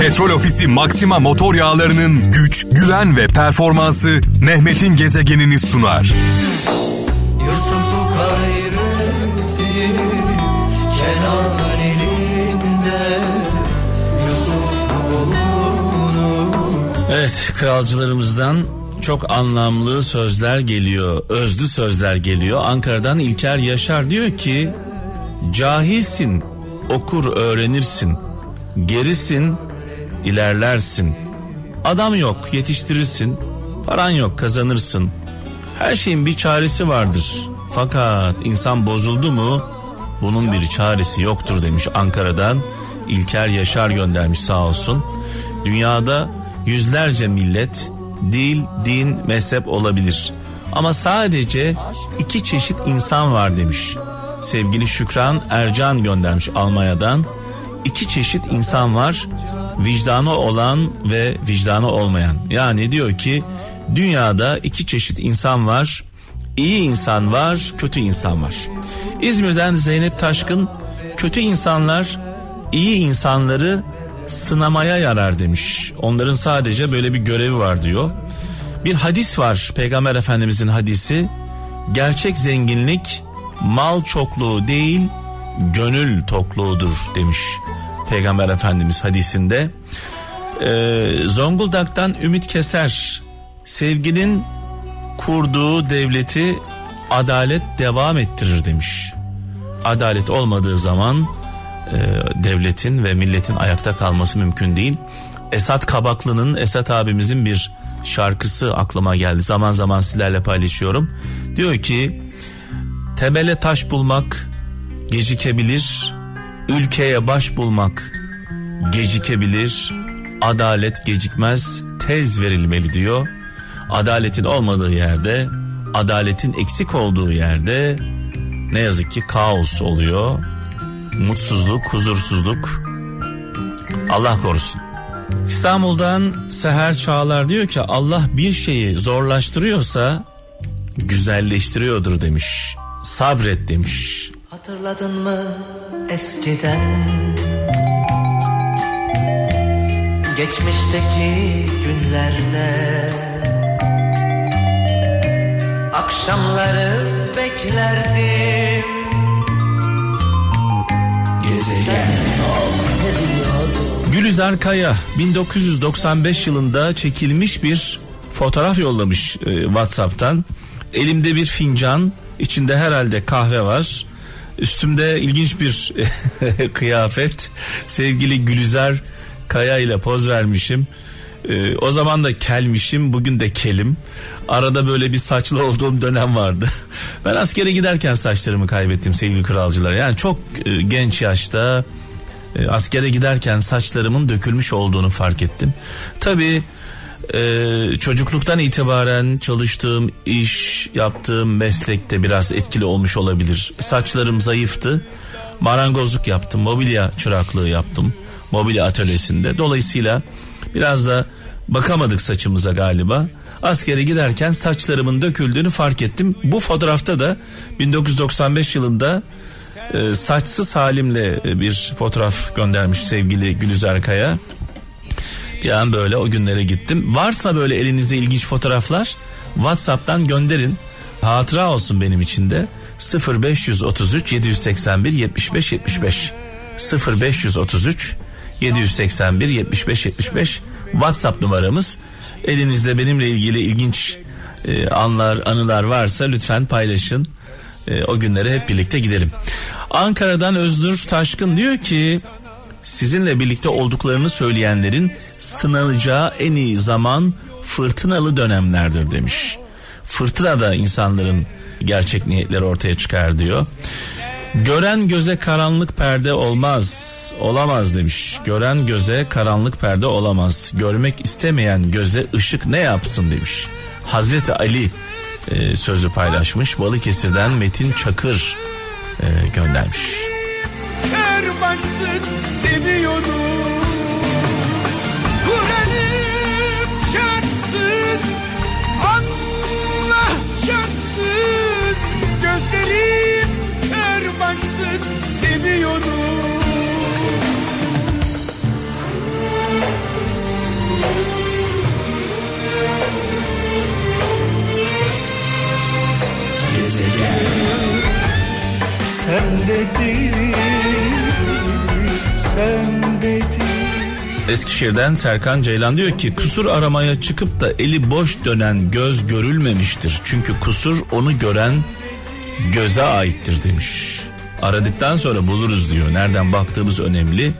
Petrol Ofisi Maxima motor yağlarının güç, güven ve performansı Mehmet'in gezegenini sunar. Kenan elinde Evet kralcılarımızdan çok anlamlı sözler geliyor, özlü sözler geliyor. Ankara'dan İlker Yaşar diyor ki cahilsin, okur öğrenirsin, gerisin, ilerlersin. Adam yok, yetiştirirsin, paran yok, kazanırsın. Her şeyin bir çaresi vardır. Fakat insan bozuldu mu bunun bir çaresi yoktur demiş Ankara'dan. İlker Yaşar göndermiş sağ olsun. Dünyada yüzlerce millet, dil, din, mezhep olabilir. Ama sadece iki çeşit insan var demiş. Sevgili Şükran Ercan göndermiş Almanya'dan. İki çeşit insan var. Vicdanı olan ve vicdanı olmayan. Yani diyor ki dünyada iki çeşit insan var. İyi insan var, kötü insan var. İzmir'den Zeynep Taşkın kötü insanlar iyi insanları sınamaya yarar demiş. Onların sadece böyle bir görevi var diyor. Bir hadis var Peygamber Efendimizin hadisi. Gerçek zenginlik mal çokluğu değil gönül tokluğudur demiş Peygamber Efendimiz hadisinde. Ee, Zonguldak'tan Ümit Keser sevginin kurduğu devleti adalet devam ettirir demiş. Adalet olmadığı zaman e, devletin ve milletin ayakta kalması mümkün değil. Esat Kabaklı'nın Esat abimizin bir şarkısı aklıma geldi. Zaman zaman sizlerle paylaşıyorum. Diyor ki temele taş bulmak gecikebilir, ülkeye baş bulmak gecikebilir, adalet gecikmez, tez verilmeli diyor. Adaletin olmadığı yerde, adaletin eksik olduğu yerde ne yazık ki kaos oluyor. Mutsuzluk, huzursuzluk. Allah korusun. İstanbul'dan Seher Çağlar diyor ki Allah bir şeyi zorlaştırıyorsa güzelleştiriyordur demiş. Sabret demiş. Hatırladın mı eskiden Geçmişteki günlerde Akşamları beklerdim Gezegen Gülizar Kaya 1995 yılında çekilmiş bir fotoğraf yollamış e, WhatsApp'tan. Elimde bir fincan, içinde herhalde kahve var. Üstümde ilginç bir kıyafet. Sevgili Gülizar Kaya ile poz vermişim. Ee, o zaman da kelmişim, bugün de kelim. Arada böyle bir saçlı olduğum dönem vardı. ben askere giderken saçlarımı kaybettim sevgili kralcılar. Yani çok e, genç yaşta e, askere giderken saçlarımın dökülmüş olduğunu fark ettim. Tabii e, çocukluktan itibaren çalıştığım iş, yaptığım meslekte biraz etkili olmuş olabilir. Saçlarım zayıftı. Marangozluk yaptım, mobilya çıraklığı yaptım. Mobilya atölyesinde. Dolayısıyla biraz da bakamadık saçımıza galiba. Askere giderken saçlarımın döküldüğünü fark ettim. Bu fotoğrafta da 1995 yılında e, saçsız halimle bir fotoğraf göndermiş sevgili Gülüzer Kaya. Bir an böyle o günlere gittim. Varsa böyle elinizde ilginç fotoğraflar WhatsApp'tan gönderin. Hatıra olsun benim için de. 0533 781 75 75 0533 781 75 75 WhatsApp numaramız. Elinizde benimle ilgili ilginç e, anlar, anılar varsa lütfen paylaşın. E, o günlere hep birlikte gidelim. Ankara'dan Özgür Taşkın diyor ki sizinle birlikte olduklarını söyleyenlerin sınanacağı en iyi zaman fırtınalı dönemlerdir demiş. Fırtına da insanların gerçek niyetleri ortaya çıkar diyor. Gören göze karanlık perde olmaz, olamaz demiş. Gören göze karanlık perde olamaz. Görmek istemeyen göze ışık ne yapsın demiş. Hazreti Ali e, sözü paylaşmış. Balıkesir'den Metin Çakır e, göndermiş baksın seviyorum Kur'an'ım çarpsın Allah çarpsın Gözlerim kör baksın seviyorum Gezegen Sen dedin Eskişehir'den Serkan Ceylan diyor ki kusur aramaya çıkıp da eli boş dönen göz görülmemiştir. Çünkü kusur onu gören göze aittir demiş. Aradıktan sonra buluruz diyor. Nereden baktığımız önemli.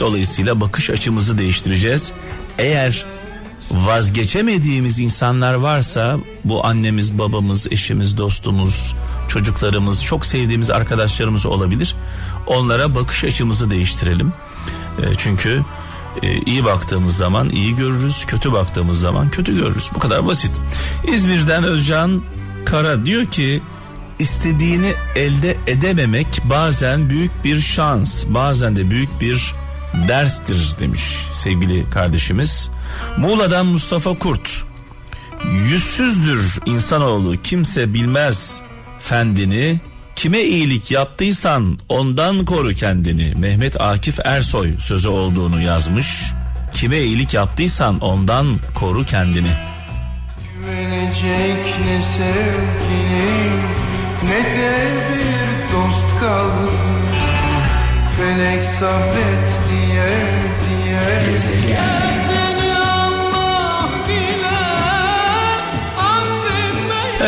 Dolayısıyla bakış açımızı değiştireceğiz. Eğer vazgeçemediğimiz insanlar varsa bu annemiz, babamız, eşimiz, dostumuz, çocuklarımız, çok sevdiğimiz arkadaşlarımız olabilir. Onlara bakış açımızı değiştirelim. E, çünkü e, iyi baktığımız zaman iyi görürüz, kötü baktığımız zaman kötü görürüz. Bu kadar basit. İzmir'den Özcan Kara diyor ki istediğini elde edememek bazen büyük bir şans, bazen de büyük bir derstir demiş sevgili kardeşimiz. Muğla'dan Mustafa Kurt. Yüzsüzdür insanoğlu kimse bilmez fendini Kime iyilik yaptıysan ondan koru kendini. Mehmet Akif Ersoy sözü olduğunu yazmış. Kime iyilik yaptıysan ondan koru kendini. Güvenecek ne sevgili ne de bir dost kaldı. Felek sabret diye diye. Gezegen.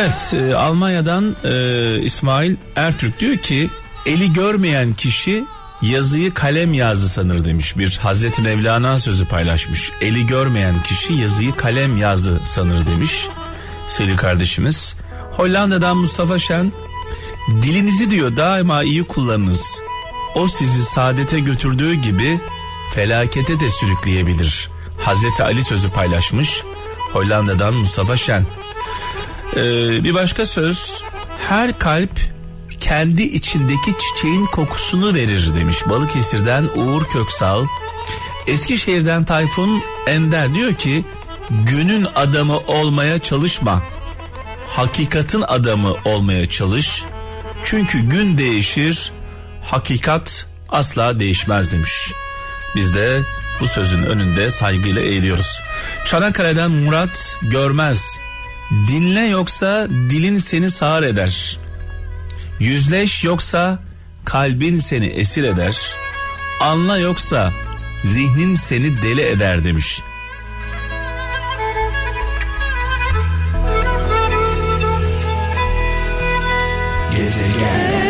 Evet Almanya'dan e, İsmail Ertürk diyor ki eli görmeyen kişi yazıyı kalem yazdı sanır demiş. Bir Hazreti Mevlana sözü paylaşmış. Eli görmeyen kişi yazıyı kalem yazdı sanır demiş. Sevgili kardeşimiz. Hollanda'dan Mustafa Şen dilinizi diyor daima iyi kullanınız. O sizi saadete götürdüğü gibi felakete de sürükleyebilir. Hazreti Ali sözü paylaşmış. Hollanda'dan Mustafa Şen. Ee, bir başka söz her kalp kendi içindeki çiçeğin kokusunu verir demiş Balıkesir'den Uğur Köksal. Eskişehir'den Tayfun Ender diyor ki günün adamı olmaya çalışma. Hakikatin adamı olmaya çalış. Çünkü gün değişir, hakikat asla değişmez demiş. Biz de bu sözün önünde saygıyla eğiliyoruz. Çanakkale'den Murat Görmez Dinle yoksa dilin seni sağır eder. Yüzleş yoksa kalbin seni esir eder. Anla yoksa zihnin seni deli eder demiş. Gezegen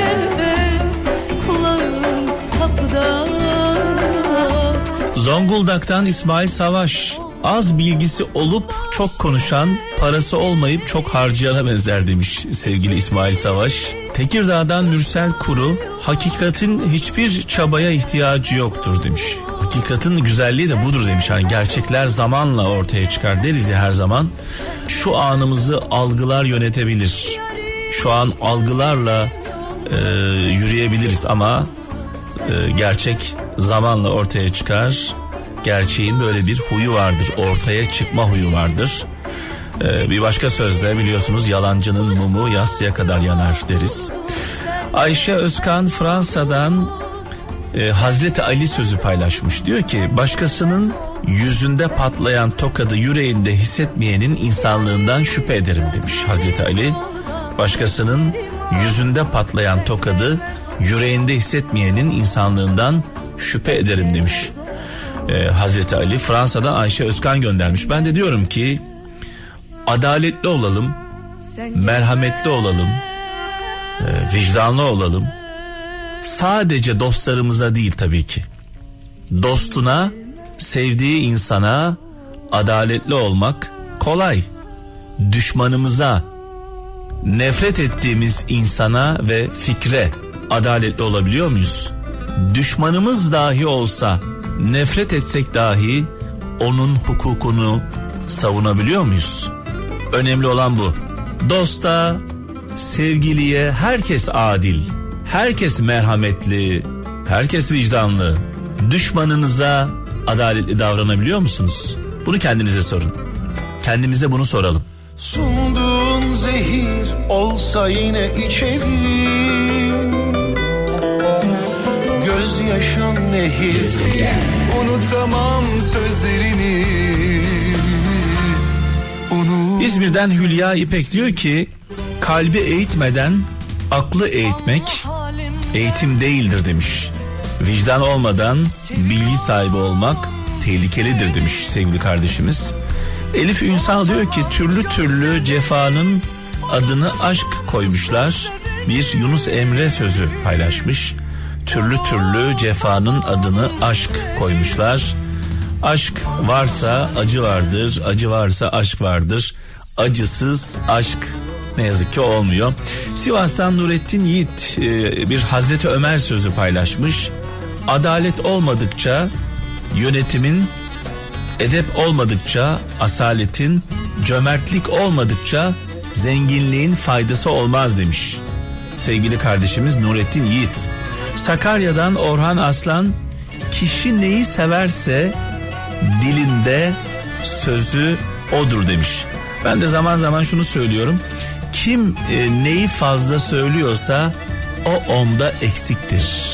Zonguldak'tan İsmail Savaş Az bilgisi olup çok konuşan, parası olmayıp çok harcayana benzer demiş sevgili İsmail Savaş. Tekirdağ'dan Mürsel Kuru, hakikatin hiçbir çabaya ihtiyacı yoktur demiş. Hakikatin güzelliği de budur demiş. Hani gerçekler zamanla ortaya çıkar deriz ya her zaman. Şu anımızı algılar yönetebilir. Şu an algılarla e, yürüyebiliriz ama e, gerçek zamanla ortaya çıkar gerçeğin böyle bir huyu vardır. Ortaya çıkma huyu vardır. Ee, bir başka sözde biliyorsunuz yalancının mumu yassıya kadar yanar deriz. Ayşe Özkan Fransa'dan e, Hazreti Ali sözü paylaşmış. Diyor ki başkasının yüzünde patlayan tokadı yüreğinde hissetmeyenin insanlığından şüphe ederim demiş Hazreti Ali. Başkasının yüzünde patlayan tokadı yüreğinde hissetmeyenin insanlığından şüphe ederim demiş e, Hazreti Ali Fransa'da Ayşe Özkan göndermiş. Ben de diyorum ki adaletli olalım, merhametli olalım, e, vicdanlı olalım. Sadece dostlarımıza değil tabii ki. Dostuna, sevdiği insana adaletli olmak kolay. Düşmanımıza, nefret ettiğimiz insana ve fikre adaletli olabiliyor muyuz? Düşmanımız dahi olsa nefret etsek dahi onun hukukunu savunabiliyor muyuz? Önemli olan bu. Dosta, sevgiliye herkes adil, herkes merhametli, herkes vicdanlı. Düşmanınıza adaletli davranabiliyor musunuz? Bunu kendinize sorun. Kendimize bunu soralım. Sunduğun zehir olsa yine içerim gözyaşım nehir. Unutamam sözlerini Unut. İzmir'den Hülya İpek diyor ki kalbi eğitmeden aklı eğitmek eğitim değildir demiş. Vicdan olmadan bilgi sahibi olmak tehlikelidir demiş sevgili kardeşimiz. Elif Ünsal diyor ki türlü türlü cefanın adını aşk koymuşlar. Bir Yunus Emre sözü paylaşmış. Türlü türlü cefanın adını aşk koymuşlar. Aşk varsa acı vardır, acı varsa aşk vardır. Acısız aşk ne yazık ki olmuyor. Sivas'tan Nurettin Yiğit e, bir Hazreti Ömer sözü paylaşmış. Adalet olmadıkça yönetimin, edep olmadıkça asaletin, cömertlik olmadıkça zenginliğin faydası olmaz demiş. Sevgili kardeşimiz Nurettin Yiğit. Sakarya'dan Orhan Aslan kişi neyi severse dilinde sözü odur demiş. Ben de zaman zaman şunu söylüyorum. Kim e, neyi fazla söylüyorsa o onda eksiktir.